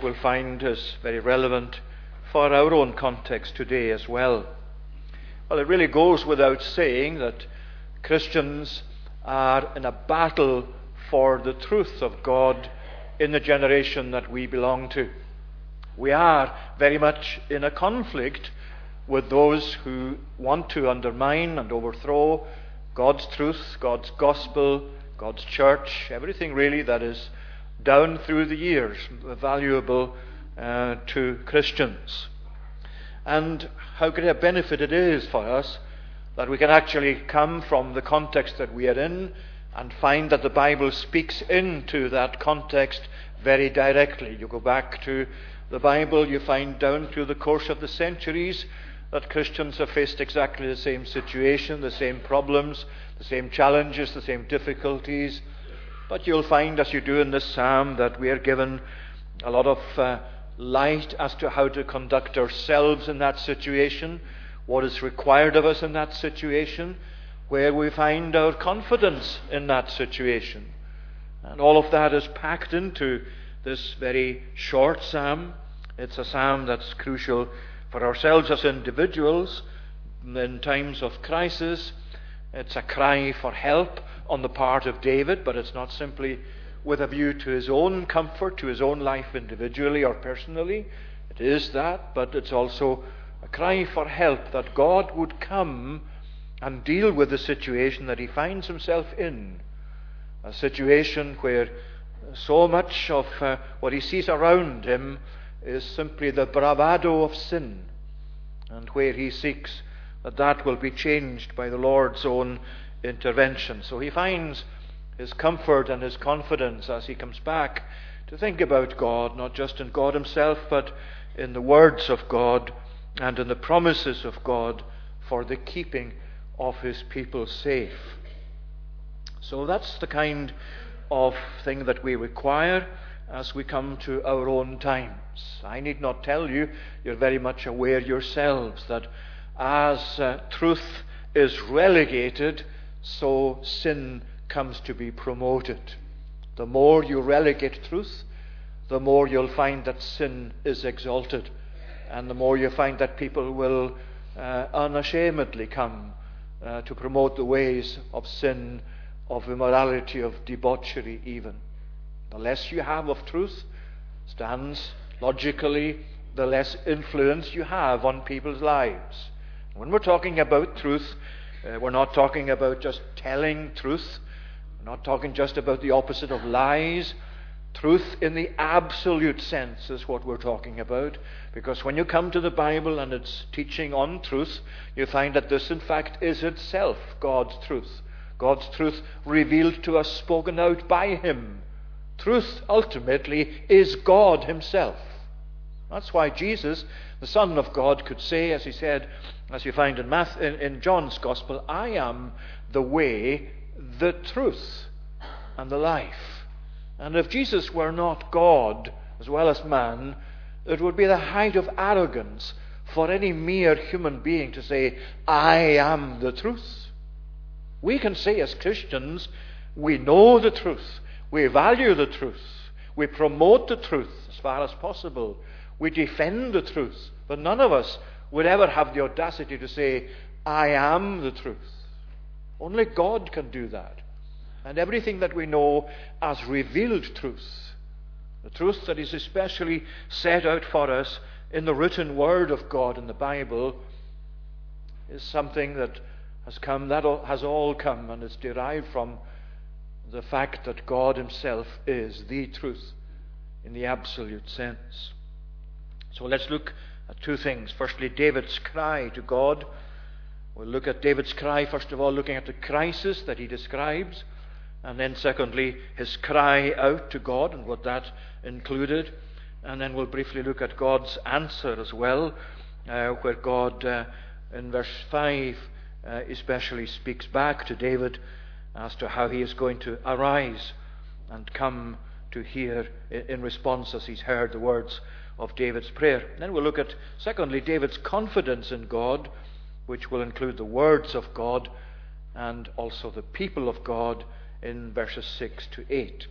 we'll find is very relevant for our own context today as well. Well, it really goes without saying that Christians are in a battle for the truth of God in the generation that we belong to. We are very much in a conflict with those who want to undermine and overthrow God's truth, God's gospel, God's church, everything really that is down through the years valuable uh, to Christians. And how great a benefit it is for us that we can actually come from the context that we are in and find that the Bible speaks into that context very directly. You go back to the Bible, you find down through the course of the centuries that Christians have faced exactly the same situation, the same problems, the same challenges, the same difficulties. But you'll find, as you do in this psalm, that we are given a lot of uh, light as to how to conduct ourselves in that situation, what is required of us in that situation, where we find our confidence in that situation. And all of that is packed into this very short psalm. It's a psalm that's crucial for ourselves as individuals in times of crisis. It's a cry for help on the part of David, but it's not simply with a view to his own comfort, to his own life individually or personally. It is that, but it's also a cry for help that God would come and deal with the situation that he finds himself in. A situation where so much of uh, what he sees around him is simply the bravado of sin, and where he seeks that that will be changed by the Lord's own intervention. So he finds his comfort and his confidence as he comes back to think about God, not just in God himself, but in the words of God and in the promises of God for the keeping of his people safe. So that's the kind of thing that we require as we come to our own times. I need not tell you, you're very much aware yourselves that as uh, truth is relegated, so sin comes to be promoted. The more you relegate truth, the more you'll find that sin is exalted, and the more you find that people will uh, unashamedly come uh, to promote the ways of sin, of immorality, of debauchery, even. The less you have of truth stands logically the less influence you have on people's lives. When we're talking about truth, uh, we're not talking about just telling truth. We're not talking just about the opposite of lies. Truth in the absolute sense is what we're talking about. Because when you come to the Bible and its teaching on truth, you find that this, in fact, is itself God's truth. God's truth revealed to us, spoken out by Him. Truth, ultimately, is God Himself. That's why Jesus, the Son of God, could say, as He said, as you find in, in, in John's Gospel, I am the way, the truth, and the life. And if Jesus were not God as well as man, it would be the height of arrogance for any mere human being to say, I am the truth. We can say as Christians, we know the truth, we value the truth, we promote the truth as far as possible, we defend the truth, but none of us would ever have the audacity to say, I am the truth. Only God can do that. And everything that we know as revealed truth, the truth that is especially set out for us in the written word of God in the Bible, is something that has come, that has all come, and is derived from the fact that God Himself is the truth in the absolute sense. So let's look two things. Firstly, David's cry to God. We'll look at David's cry, first of all, looking at the crisis that he describes. And then, secondly, his cry out to God and what that included. And then we'll briefly look at God's answer as well, uh, where God, uh, in verse 5, uh, especially speaks back to David as to how he is going to arise and come to hear in response as he's heard the words of David's prayer. Then we'll look at, secondly, David's confidence in God, which will include the words of God and also the people of God in verses 6 to 8.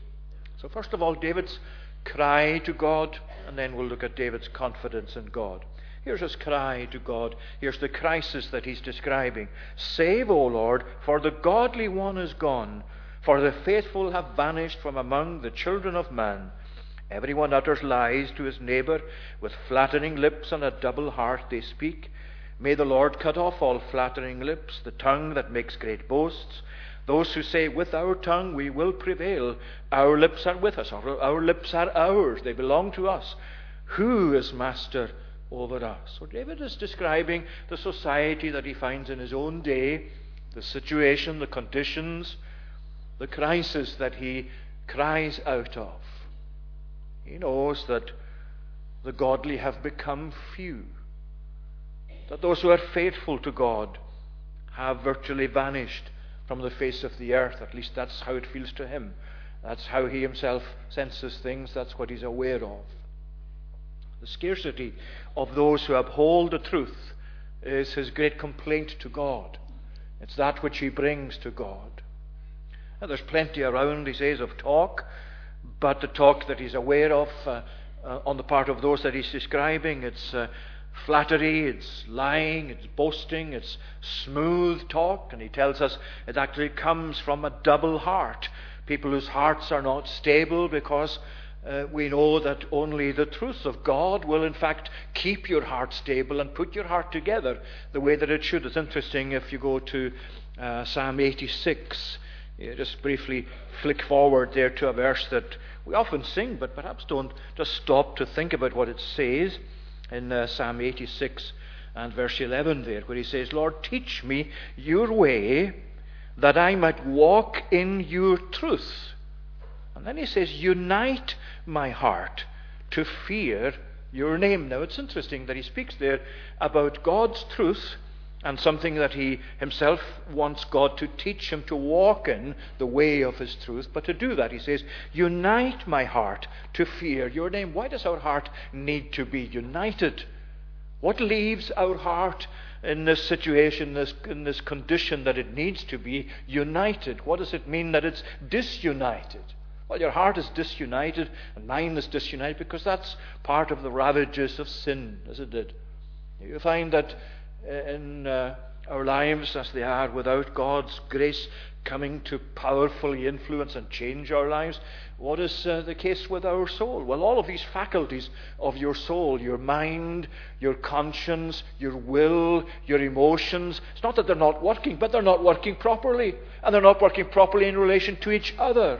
So, first of all, David's cry to God, and then we'll look at David's confidence in God. Here's his cry to God. Here's the crisis that he's describing. Save, O Lord, for the godly one is gone, for the faithful have vanished from among the children of man. Everyone utters lies to his neighbor. With flattering lips and a double heart they speak. May the Lord cut off all flattering lips, the tongue that makes great boasts. Those who say, With our tongue we will prevail. Our lips are with us. Our, our lips are ours. They belong to us. Who is master over us? So David is describing the society that he finds in his own day, the situation, the conditions, the crisis that he cries out of. He knows that the godly have become few, that those who are faithful to God have virtually vanished from the face of the earth. At least that's how it feels to him. That's how he himself senses things. That's what he's aware of. The scarcity of those who uphold the truth is his great complaint to God. It's that which he brings to God. And there's plenty around, he says, of talk but the talk that he's aware of uh, uh, on the part of those that he's describing, it's uh, flattery, it's lying, it's boasting, it's smooth talk, and he tells us it actually comes from a double heart. People whose hearts are not stable because uh, we know that only the truth of God will, in fact, keep your heart stable and put your heart together the way that it should. It's interesting if you go to uh, Psalm 86 just briefly flick forward there to a verse that we often sing, but perhaps don't just stop to think about what it says in uh, Psalm 86 and verse 11 there, where he says, Lord, teach me your way that I might walk in your truth. And then he says, Unite my heart to fear your name. Now it's interesting that he speaks there about God's truth and something that he himself wants God to teach him to walk in the way of his truth. But to do that, he says, Unite my heart to fear your name. Why does our heart need to be united? What leaves our heart in this situation, this, in this condition that it needs to be united? What does it mean that it's disunited? Well, your heart is disunited and mine is disunited because that's part of the ravages of sin, isn't it? You find that in uh, our lives as they are without God's grace coming to powerfully influence and change our lives. What is uh, the case with our soul? Well, all of these faculties of your soul, your mind, your conscience, your will, your emotions, it's not that they're not working, but they're not working properly. And they're not working properly in relation to each other.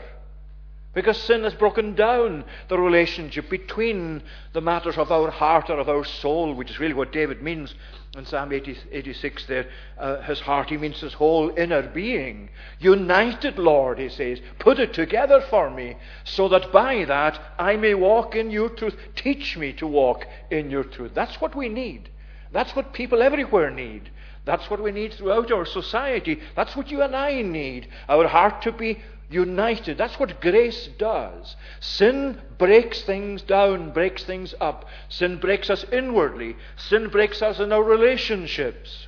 Because sin has broken down the relationship between the matters of our heart or of our soul, which is really what David means in Psalm 80, 86 there. Uh, his heart, he means his whole inner being. United, Lord, he says, put it together for me, so that by that I may walk in your truth. Teach me to walk in your truth. That's what we need. That's what people everywhere need. That's what we need throughout our society. That's what you and I need. Our heart to be united. That's what grace does. Sin breaks things down, breaks things up. Sin breaks us inwardly, sin breaks us in our relationships.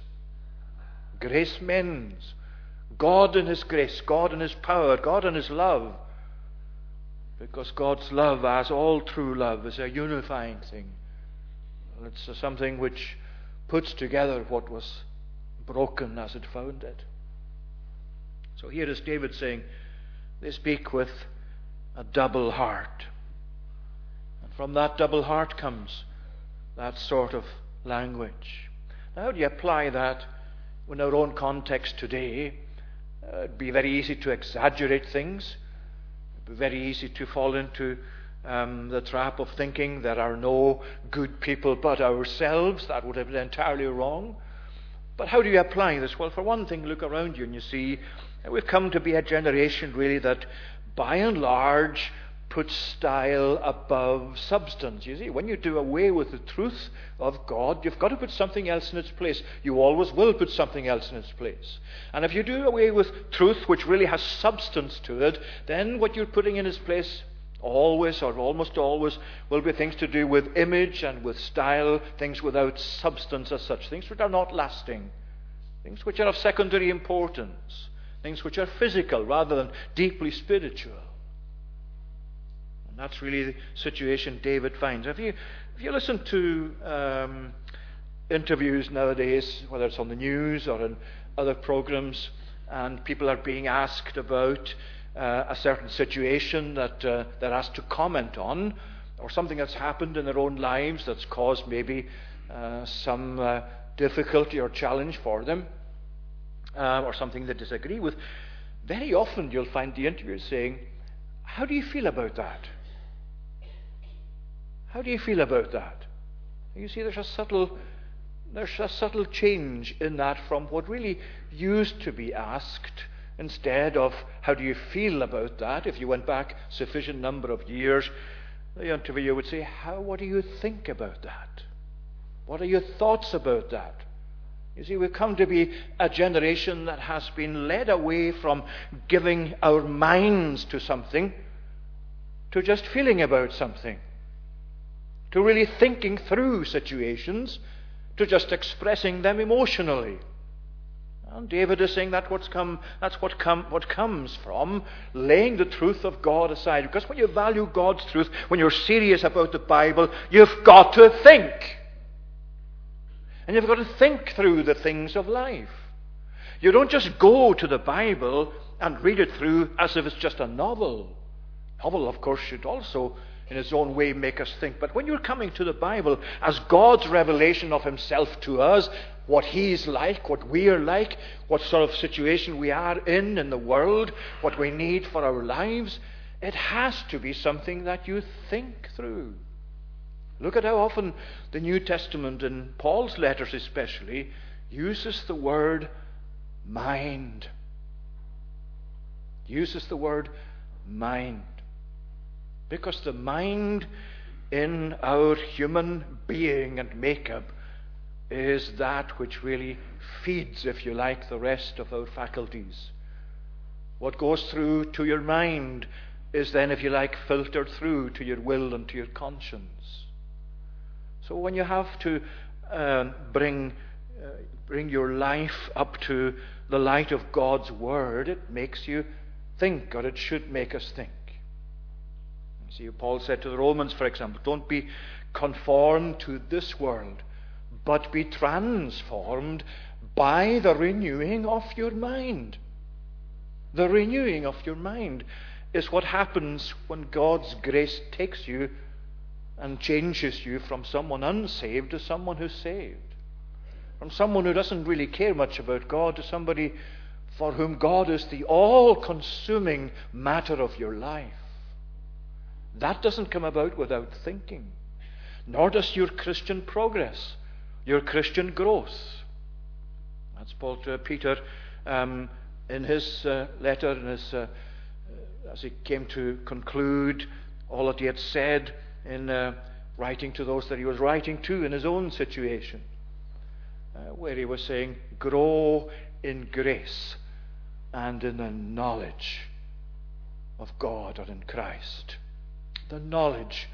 Grace mends. God in His grace, God in His power, God in His love. Because God's love, as all true love, is a unifying thing. It's something which puts together what was broken as it found it. So here is David saying, they speak with a double heart. And from that double heart comes that sort of language. Now, how do you apply that in our own context today? Uh, it'd be very easy to exaggerate things. It'd be very easy to fall into um, the trap of thinking there are no good people but ourselves. That would have been entirely wrong. But how do you apply this? Well, for one thing, look around you and you see we've come to be a generation really that, by and large, puts style above substance. You see, when you do away with the truth of God, you've got to put something else in its place. You always will put something else in its place. And if you do away with truth, which really has substance to it, then what you're putting in its place always or almost always will be things to do with image and with style, things without substance as such, things which are not lasting, things which are of secondary importance, things which are physical rather than deeply spiritual. And that's really the situation David finds. If you, if you listen to um, interviews nowadays, whether it's on the news or in other programs, and people are being asked about uh, a certain situation that uh, they're asked to comment on, or something that's happened in their own lives that's caused maybe uh, some uh, difficulty or challenge for them, uh, or something they disagree with, very often you'll find the interviewer saying, How do you feel about that? How do you feel about that? You see, there's a subtle, there's a subtle change in that from what really used to be asked. Instead of how do you feel about that, if you went back sufficient number of years, the interviewer would say, How what do you think about that? What are your thoughts about that? You see, we've come to be a generation that has been led away from giving our minds to something to just feeling about something to really thinking through situations, to just expressing them emotionally. And David is saying that what's come, that's what, what comes from laying the truth of God aside. Because when you value God's truth, when you're serious about the Bible, you've got to think. And you've got to think through the things of life. You don't just go to the Bible and read it through as if it's just a novel. Novel, of course, should also in its own way make us think. But when you're coming to the Bible as God's revelation of himself to us, what he's like, what we're like, what sort of situation we are in in the world, what we need for our lives, it has to be something that you think through. Look at how often the New Testament, in Paul's letters especially, uses the word mind. Uses the word mind. Because the mind in our human being and makeup is that which really feeds, if you like, the rest of our faculties. What goes through to your mind is then, if you like, filtered through to your will and to your conscience. So when you have to uh, bring, uh, bring your life up to the light of God's Word, it makes you think, or it should make us think. See, Paul said to the Romans, for example, don't be conformed to this world, but be transformed by the renewing of your mind. The renewing of your mind is what happens when God's grace takes you and changes you from someone unsaved to someone who's saved. From someone who doesn't really care much about God to somebody for whom God is the all consuming matter of your life. That doesn't come about without thinking. Nor does your Christian progress, your Christian growth. That's Paul to Peter um, in his uh, letter, in his, uh, as he came to conclude all that he had said in uh, writing to those that he was writing to in his own situation, uh, where he was saying, Grow in grace and in the knowledge of God or in Christ the knowledge,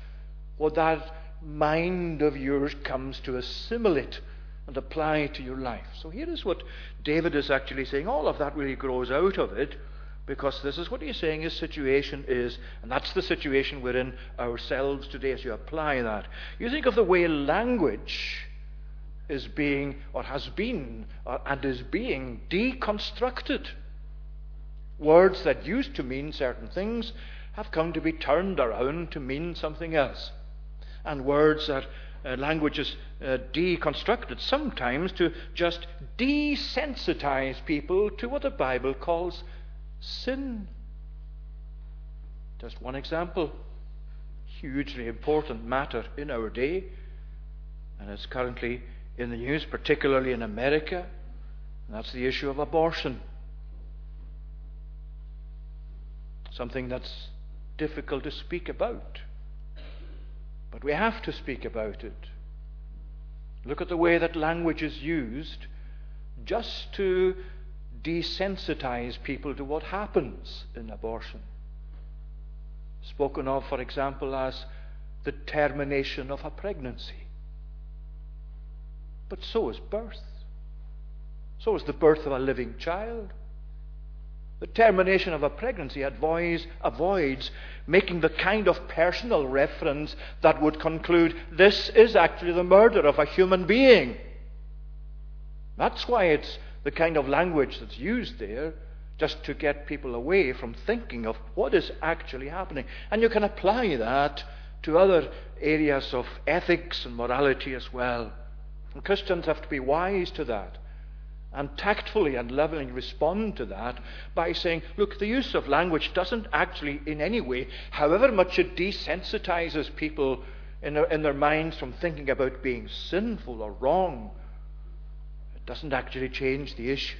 what that mind of yours comes to assimilate and apply to your life. So here is what David is actually saying. All of that really grows out of it because this is what he's saying his situation is, and that's the situation we're in ourselves today as you apply that. You think of the way language is being, or has been, or, and is being deconstructed. Words that used to mean certain things have come to be turned around to mean something else. And words that uh, language is uh, deconstructed sometimes to just desensitize people to what the Bible calls sin. Just one example. Hugely important matter in our day, and it's currently in the news, particularly in America, and that's the issue of abortion. Something that's difficult to speak about. But we have to speak about it. Look at the way that language is used just to desensitize people to what happens in abortion. Spoken of, for example, as the termination of a pregnancy. But so is birth. So is the birth of a living child. The termination of a pregnancy avoids, avoids making the kind of personal reference that would conclude this is actually the murder of a human being. That's why it's the kind of language that's used there, just to get people away from thinking of what is actually happening. And you can apply that to other areas of ethics and morality as well. And Christians have to be wise to that and tactfully and lovingly respond to that by saying, look, the use of language doesn't actually, in any way, however much it desensitizes people in their, in their minds from thinking about being sinful or wrong, doesn't actually change the issue.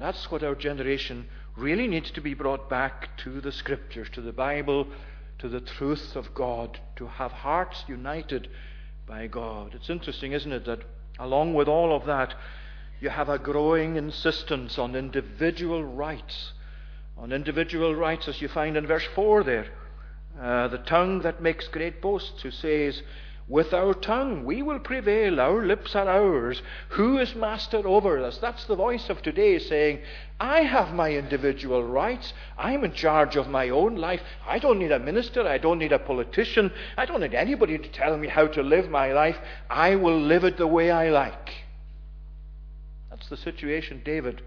That's what our generation really needs to be brought back to the Scriptures, to the Bible, to the truth of God, to have hearts united by God. It's interesting, isn't it, that Along with all of that, you have a growing insistence on individual rights. On individual rights, as you find in verse 4 there. Uh, the tongue that makes great boasts, who says, With our tongue we will prevail, our lips are ours. Who is master over us? That's the voice of today saying, I have my individual rights. I'm in charge of my own life. I don't need a minister. I don't need a politician. I don't need anybody to tell me how to live my life. I will live it the way I like. That's the situation David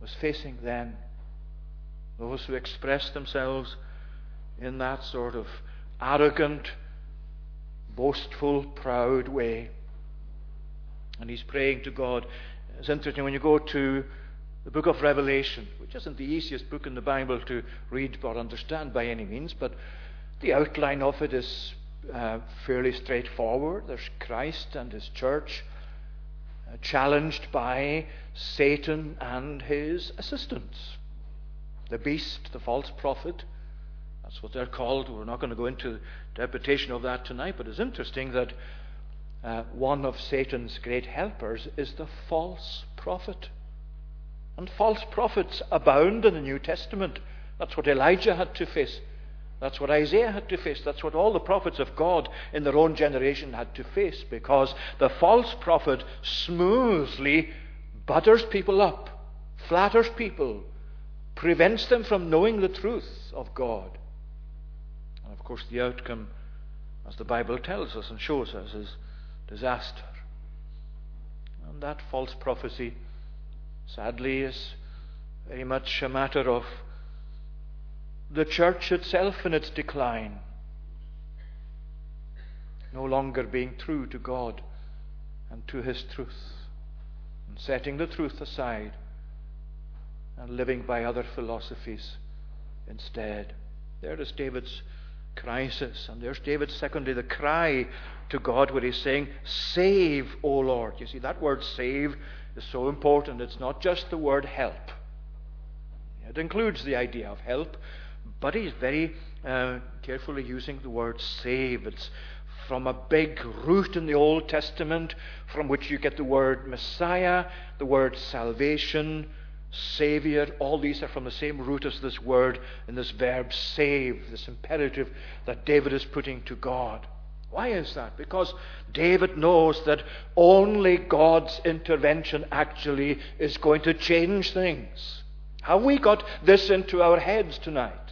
was facing then. Those who expressed themselves in that sort of arrogant, boastful, proud way. And he's praying to God. It's interesting when you go to the book of Revelation, which isn't the easiest book in the Bible to read or understand by any means, but the outline of it is uh, fairly straightforward. There's Christ and his church uh, challenged by Satan and his assistants. The beast, the false prophet, that's what they're called. We're not going to go into deputation of that tonight, but it's interesting that uh, one of Satan's great helpers is the false prophet. And false prophets abound in the New Testament. That's what Elijah had to face. That's what Isaiah had to face. That's what all the prophets of God in their own generation had to face because the false prophet smoothly butters people up, flatters people, prevents them from knowing the truth of God. Of course, the outcome, as the Bible tells us and shows us, is disaster. And that false prophecy sadly is very much a matter of the church itself in its decline, no longer being true to God and to His truth, and setting the truth aside and living by other philosophies instead. There is David's crisis, and there's David's secondly the cry to God where he's saying, Save, O Lord. You see, that word save is so important. It's not just the word help, it includes the idea of help, but he's very uh, carefully using the word save. It's from a big root in the Old Testament from which you get the word Messiah, the word salvation, Savior. All these are from the same root as this word in this verb save, this imperative that David is putting to God. Why is that? Because David knows that only God's intervention actually is going to change things. Have we got this into our heads tonight?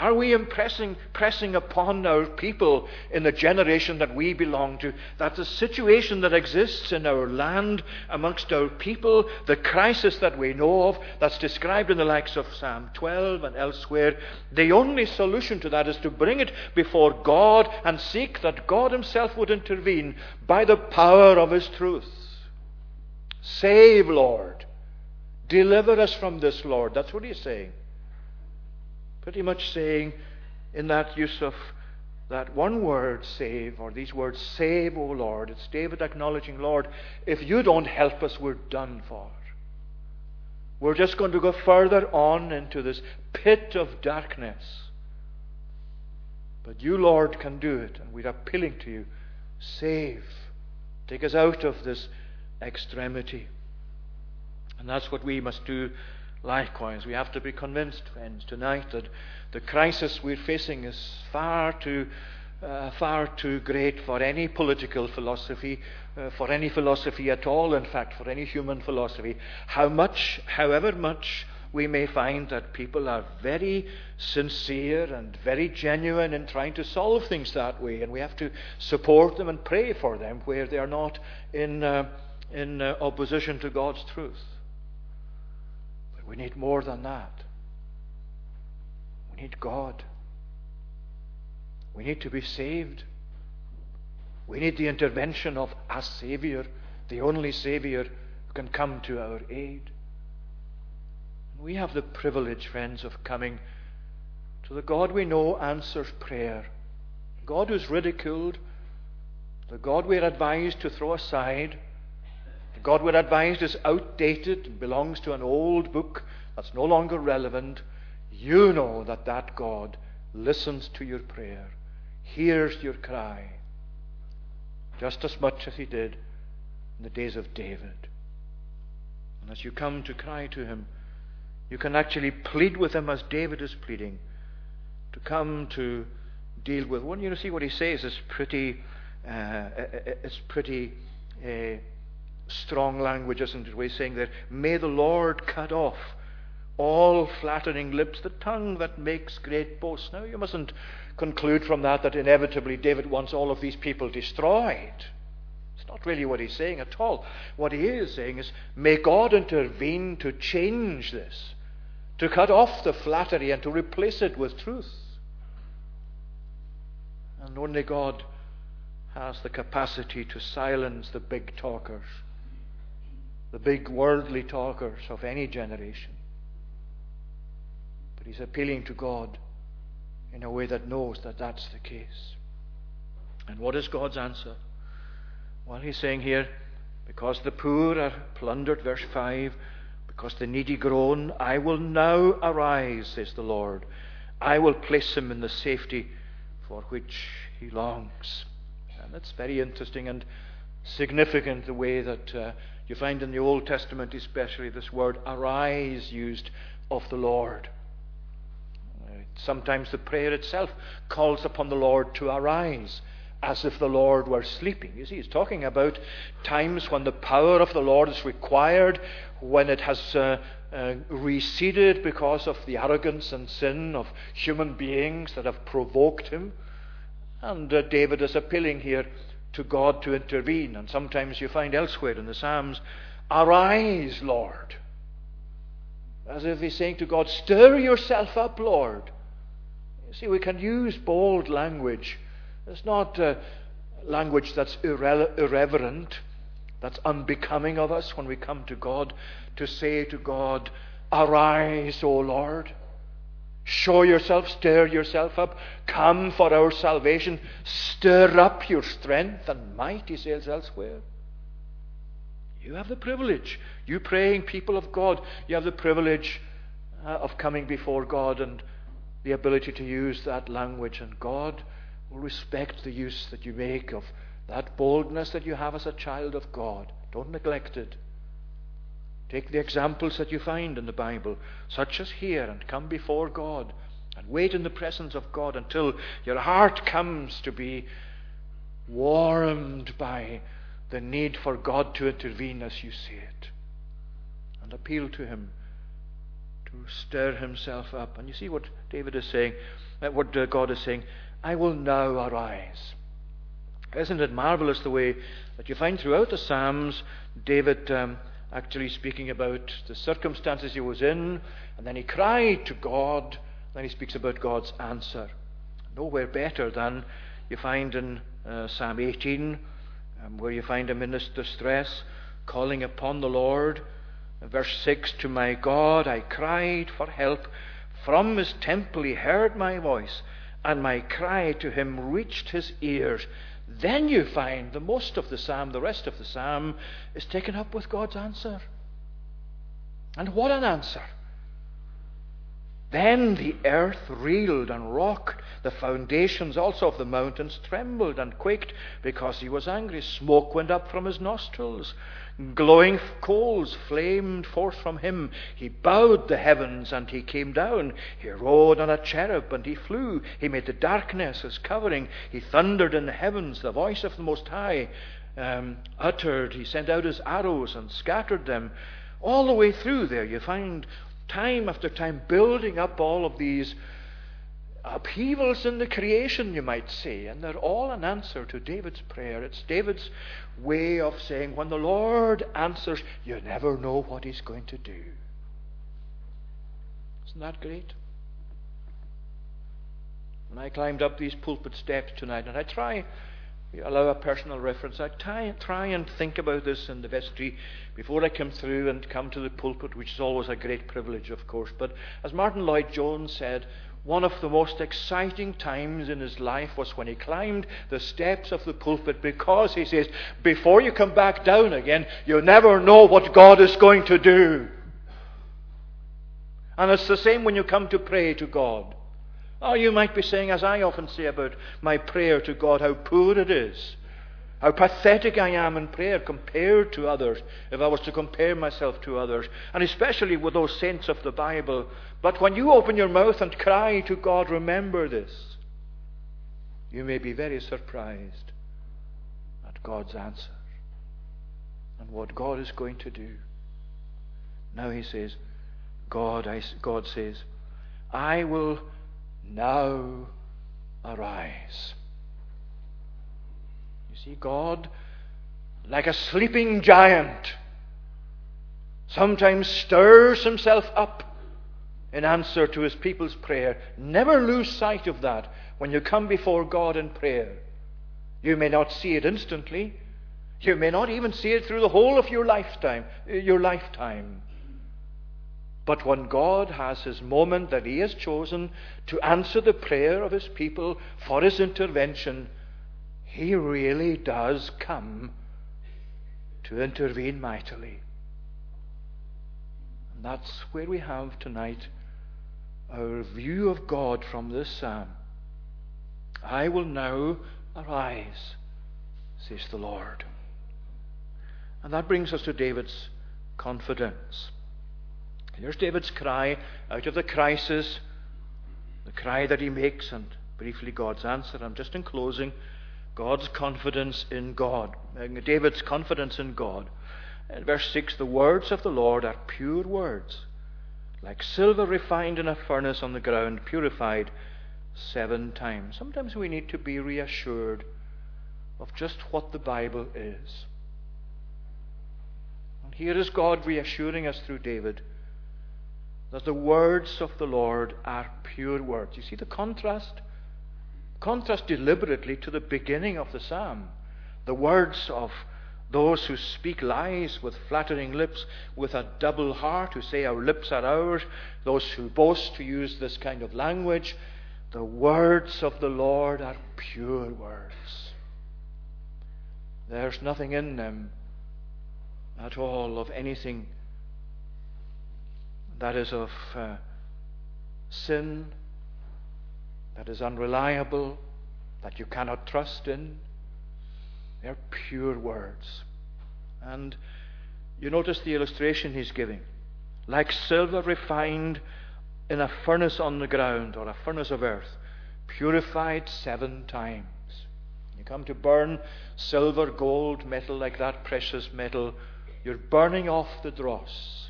Are we impressing, pressing upon our people in the generation that we belong to that the situation that exists in our land amongst our people, the crisis that we know of, that's described in the likes of Psalm 12 and elsewhere, the only solution to that is to bring it before God and seek that God Himself would intervene by the power of His truth. Save, Lord. Deliver us from this, Lord. That's what He's saying pretty much saying in that use of that one word, save, or these words, save, O Lord, it's David acknowledging, Lord, if you don't help us, we're done for. We're just going to go further on into this pit of darkness. But you, Lord, can do it, and we're appealing to you. Save. Take us out of this extremity. And that's what we must do Likewise, we have to be convinced, friends, tonight that the crisis we're facing is far too uh, far too great for any political philosophy, uh, for any philosophy at all, in fact, for any human philosophy. How much, however much, we may find that people are very sincere and very genuine in trying to solve things that way, and we have to support them and pray for them where they are not in, uh, in uh, opposition to God's truth. We need more than that. We need God. We need to be saved. We need the intervention of a Savior, the only Savior who can come to our aid. We have the privilege, friends, of coming to the God we know answers prayer. God who's ridiculed, the God we're advised to throw aside, the God we're advised is outdated belongs to an old book that's no longer relevant. You know that that God listens to your prayer, hears your cry, just as much as he did in the days of David. And as you come to cry to him, you can actually plead with him as David is pleading to come to deal with one. You see what he says is pretty, uh, it's pretty uh, strong language, isn't it? He's saying that, may the Lord cut off all flattering lips, the tongue that makes great boasts. Now, you mustn't conclude from that that inevitably David wants all of these people destroyed. It's not really what he's saying at all. What he is saying is, may God intervene to change this to cut off the flattery and to replace it with truth. And only God has the capacity to silence the big talkers, the big worldly talkers of any generation. But he's appealing to God in a way that knows that that's the case. And what is God's answer? Well, he's saying here, because the poor are plundered, verse 5, because the needy groan, I will now arise, says the Lord. I will place him in the safety for which he longs. And it's very interesting and significant the way that uh, you find in the Old Testament, especially, this word arise used of the Lord. Sometimes the prayer itself calls upon the Lord to arise as if the Lord were sleeping. You see, he's talking about times when the power of the Lord is required, when it has uh, uh, receded because of the arrogance and sin of human beings that have provoked him. And uh, David is appealing here to God to intervene. And sometimes you find elsewhere in the Psalms, Arise, Lord. As if he's saying to God, Stir yourself up, Lord. You see, we can use bold language it's not uh, language that's irre- irreverent, that's unbecoming of us when we come to God to say to God, Arise, O Lord. Show yourself, stir yourself up, come for our salvation, stir up your strength and might, he says elsewhere. You have the privilege, you praying people of God, you have the privilege uh, of coming before God and the ability to use that language. And God will respect the use that you make of that boldness that you have as a child of God. Don't neglect it. Take the examples that you find in the Bible, such as here, and come before God and wait in the presence of God until your heart comes to be warmed by the need for God to intervene as you see it. And appeal to Him to stir Himself up. And you see what David is saying, uh, what uh, God is saying. I will now arise. Isn't it marvelous the way that you find throughout the Psalms David um, actually speaking about the circumstances he was in, and then he cried to God, then he speaks about God's answer. Nowhere better than you find in uh, Psalm 18, um, where you find him in this distress, calling upon the Lord. verse 6 To my God I cried for help. From his temple he heard my voice and my cry to him reached his ears. Then you find the most of the psalm, the rest of the psalm, is taken up with God's answer. And what an answer! Then the earth reeled and rocked. The foundations also of the mountains trembled and quaked because he was angry. Smoke went up from his nostrils. Glowing coals flamed forth from him. He bowed the heavens and he came down. He rode on a cherub and he flew. He made the darkness his covering. He thundered in the heavens. The voice of the Most High um, uttered. He sent out his arrows and scattered them. All the way through there, you find time after time building up all of these upheavals in the creation, you might say, and they're all an answer to David's prayer. It's David's way of saying, when the Lord answers, you never know what he's going to do. Isn't that great? When I climbed up these pulpit steps tonight, and I try allow a personal reference. I try, try and think about this in the vestry before I come through and come to the pulpit, which is always a great privilege, of course. But as Martyn Lloyd-Jones said, one of the most exciting times in his life was when he climbed the steps of the pulpit because he says, before you come back down again, you never know what God is going to do. And it's the same when you come to pray to God. Oh, you might be saying, as I often say about my prayer to God, how poor it is. How pathetic I am in prayer compared to others, if I was to compare myself to others, and especially with those saints of the Bible. But when you open your mouth and cry to God, remember this. You may be very surprised at God's answer and what God is going to do. Now he says, God, I, God says, I will now arise. You see, God, like a sleeping giant, sometimes stirs himself up in answer to his people's prayer. Never lose sight of that when you come before God in prayer. You may not see it instantly. You may not even see it through the whole of your lifetime, your lifetime. But when God has his moment that he has chosen to answer the prayer of his people for his intervention, he really does come to intervene mightily. And that's where we have tonight our view of God from this psalm. I will now arise, says the Lord. And that brings us to David's confidence. Here's David's cry out of the crisis, the cry that he makes, and briefly God's answer. I'm just in closing. God's confidence in God. Uh, David's confidence in God. In verse 6, the words of the Lord are pure words, like silver refined in a furnace on the ground, purified seven times. Sometimes we need to be reassured of just what the Bible is. And here is God reassuring us through David that the words of the Lord are pure words. You see the contrast? Contrast deliberately to the beginning of the psalm. The words of those who speak lies with flattering lips, with a double heart, who say, Our lips are ours, those who boast to use this kind of language. The words of the Lord are pure words. There's nothing in them at all of anything that is of uh, sin, that is unreliable, that you cannot trust in. They're pure words. And you notice the illustration he's giving. Like silver refined in a furnace on the ground or a furnace of earth, purified seven times. You come to burn silver, gold, metal like that, precious metal, you're burning off the dross.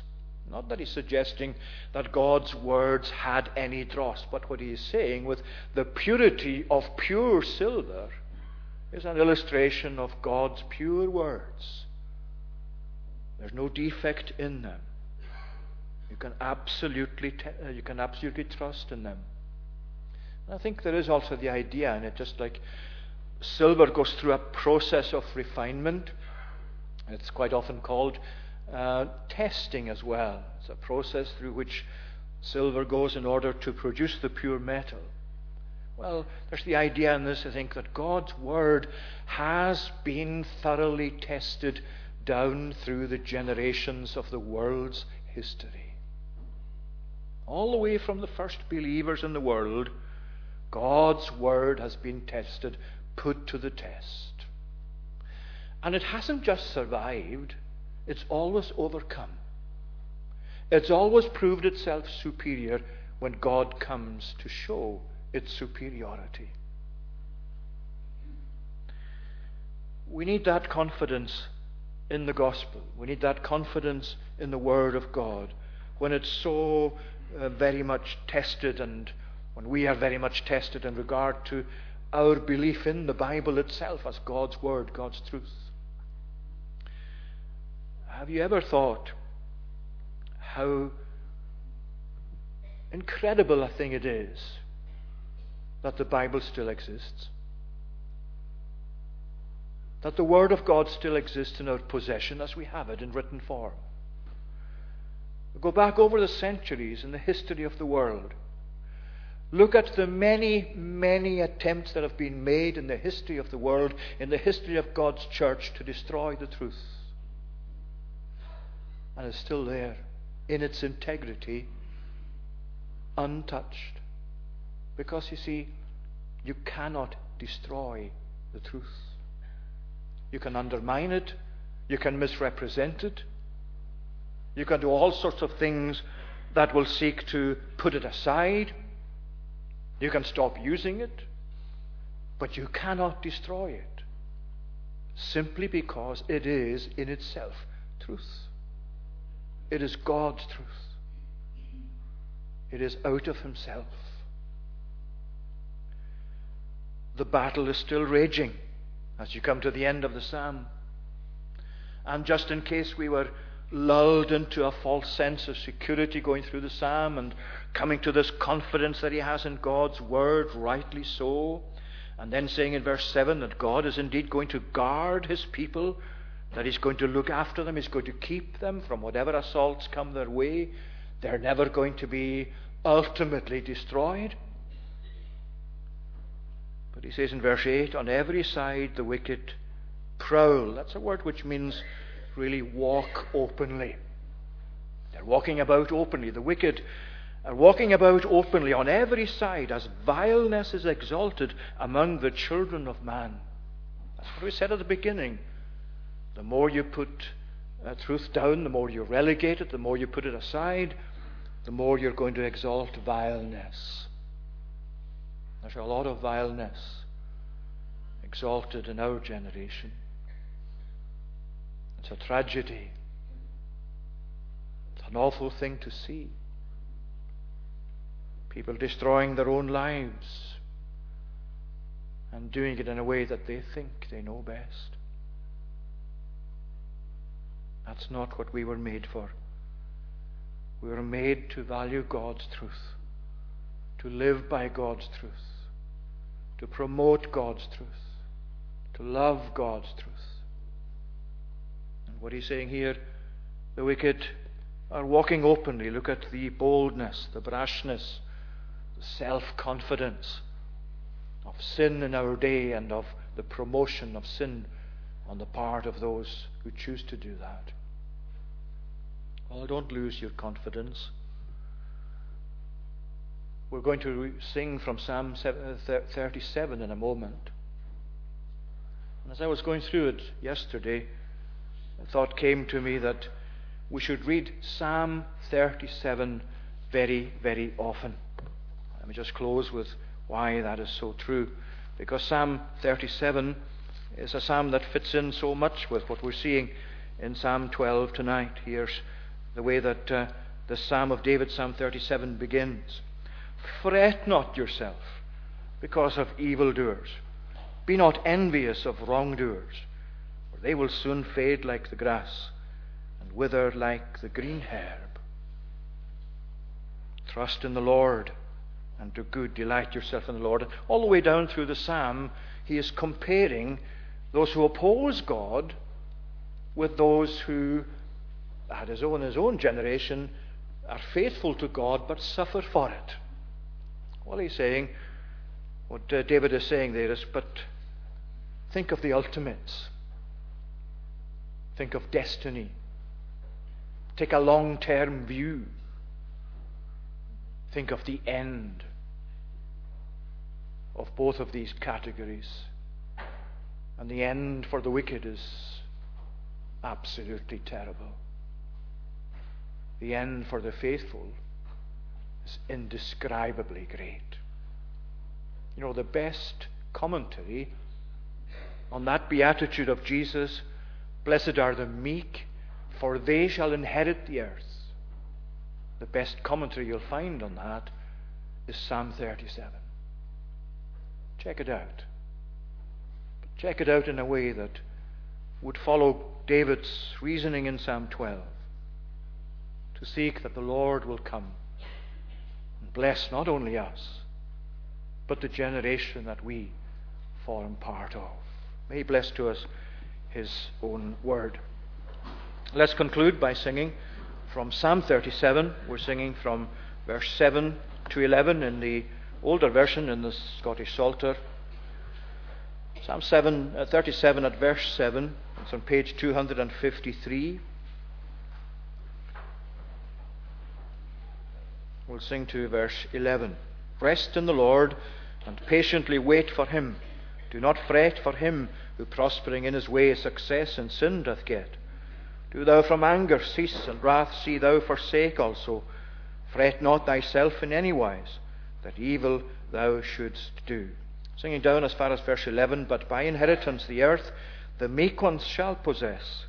Not that he's suggesting that God's words had any dross, but what he is saying with the purity of pure silver is an illustration of God's pure words. There's no defect in them. You can absolutely, uh, you can absolutely trust in them. And I think there is also the idea in it, just like silver goes through a process of refinement. It's quite often called uh, testing as well. It's a process through which silver goes in order to produce the pure metal. Well, there's the idea in this, I think, that God's Word has been thoroughly tested down through the generations of the world's history. all the way from the first believers in the world, God's Word has been tested, put to the test. And it hasn't just survived, it's always overcome. It's always proved itself superior when God comes to show its superiority. We need that confidence in the gospel. We need that confidence in the Word of God when it's so uh, very much tested and when we are very much tested in regard to our belief in the Bible itself as God's Word, God's truth. Have you ever thought how incredible a thing it is that the Bible still exists? That the Word of God still exists in our possession as we have it in written form. Go back over the centuries in the history of the world. Look at the many, many attempts that have been made in the history of the world, in the history of God's church, to destroy the truth. And is still there in its integrity, untouched. Because you see, you cannot destroy the truth. You can undermine it, you can misrepresent it, you can do all sorts of things that will seek to put it aside. You can stop using it, but you cannot destroy it simply because it is in itself truth. It is God's truth. It is out of Himself. The battle is still raging as you come to the end of the psalm. And just in case we were lulled into a false sense of security going through the psalm and coming to this confidence that he has in God's word, rightly so. And then saying in verse 7 that God is indeed going to guard his people, that he's going to look after them, he's going to keep them from whatever assaults come their way. They're never going to be ultimately destroyed. But he says in verse 8, on every side the wicked prowl. That's a word which means really walk openly. They're walking about openly. The wicked are walking about openly on every side as vileness is exalted among the children of man. That's what we said at the beginning. The more you put uh, truth down, the more you relegate it, the more you put it aside, the more you're going to exalt vileness. There's a lot of vileness exalted in our generation. It's a tragedy. It's an awful thing to see. People destroying their own lives and doing it in a way that they think they know best. That's not what we were made for. We were made to value God's truth, to live by God's truth, to promote God's truth, to love God's truth. And What he's saying here, the wicked are walking openly. Look at the boldness, the brashness, the self confidence of sin in our day and of the promotion of sin on the part of those who choose to do that. Well, don't lose your confidence. We're going to sing from Psalm uh, 37 in a moment. And as I was going through it yesterday, a thought came to me that we should read Psalm 37 very, very often. Let me just close with why that is so true. Because Psalm 37 is a psalm that fits in so much with what we're seeing in Psalm 12 tonight. Here's the way that uh, the Psalm of David, Psalm 37, begins Fret not yourself because of evildoers, be not envious of wrongdoers for they will soon fade like the grass and wither like the green herb. Trust in the Lord and do good. Delight yourself in the Lord. All the way down through the psalm, he is comparing those who oppose God with those who, at his own, his own generation, are faithful to God but suffer for it. Well, he's saying, what uh, David is saying there is, but think of the ultimates. Think of destiny. Take a long term view. think of the end of both of these categories. And the end for the wicked is absolutely terrible. The end for the faithful is indescribably great. You know, the best commentary on that beatitude of Jesus Blessed are the meek, for they shall inherit the earth. The best commentary you'll find on that is Psalm 37. Check it out. Check it out in a way that would follow David's reasoning in Psalm 12 to seek that the Lord will come and bless not only us, but the generation that we form part of. May He bless to us His own word. Let's conclude by singing from Psalm 37. We're singing from verse 7 to 11 in the older version in the Scottish Psalter. Psalm 7, uh, 37 at verse 7. It's on page 253. We'll sing to verse 11. Rest in the Lord and patiently wait for him. Do not fret for him who prospering in his way success in sin doth get. Do thou from anger cease, and wrath see thou forsake also. Fret not thyself in any wise, that evil thou shouldst do. Singing down as far as verse 11, But by inheritance the earth the meek ones shall possess.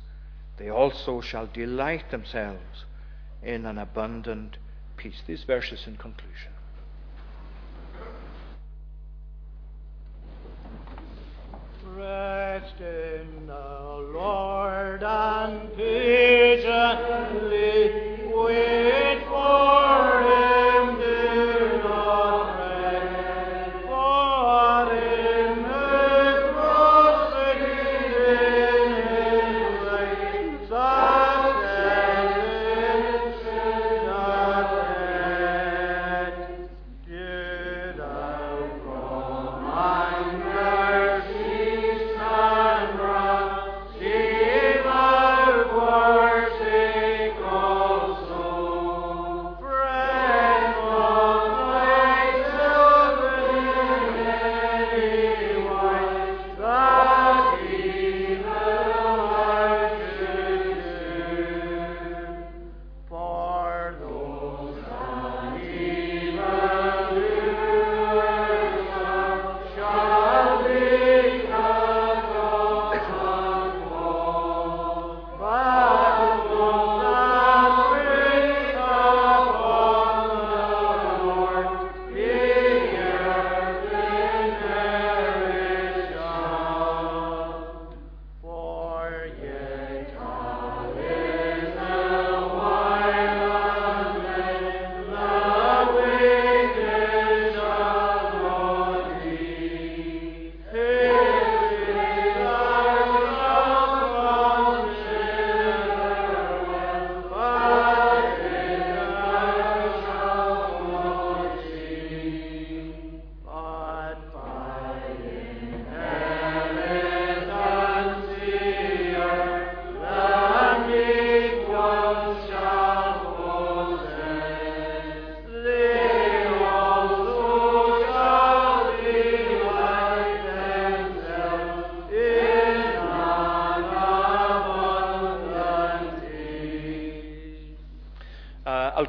They also shall delight themselves in an abundant peace. These verses in conclusion. Rest in the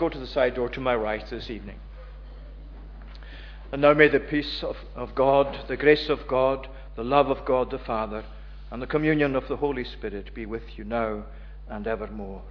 go to the side door to my right this evening. And now may the peace of, of God, the grace of God, the love of God the Father, and the communion of the Holy Spirit be with you now and evermore.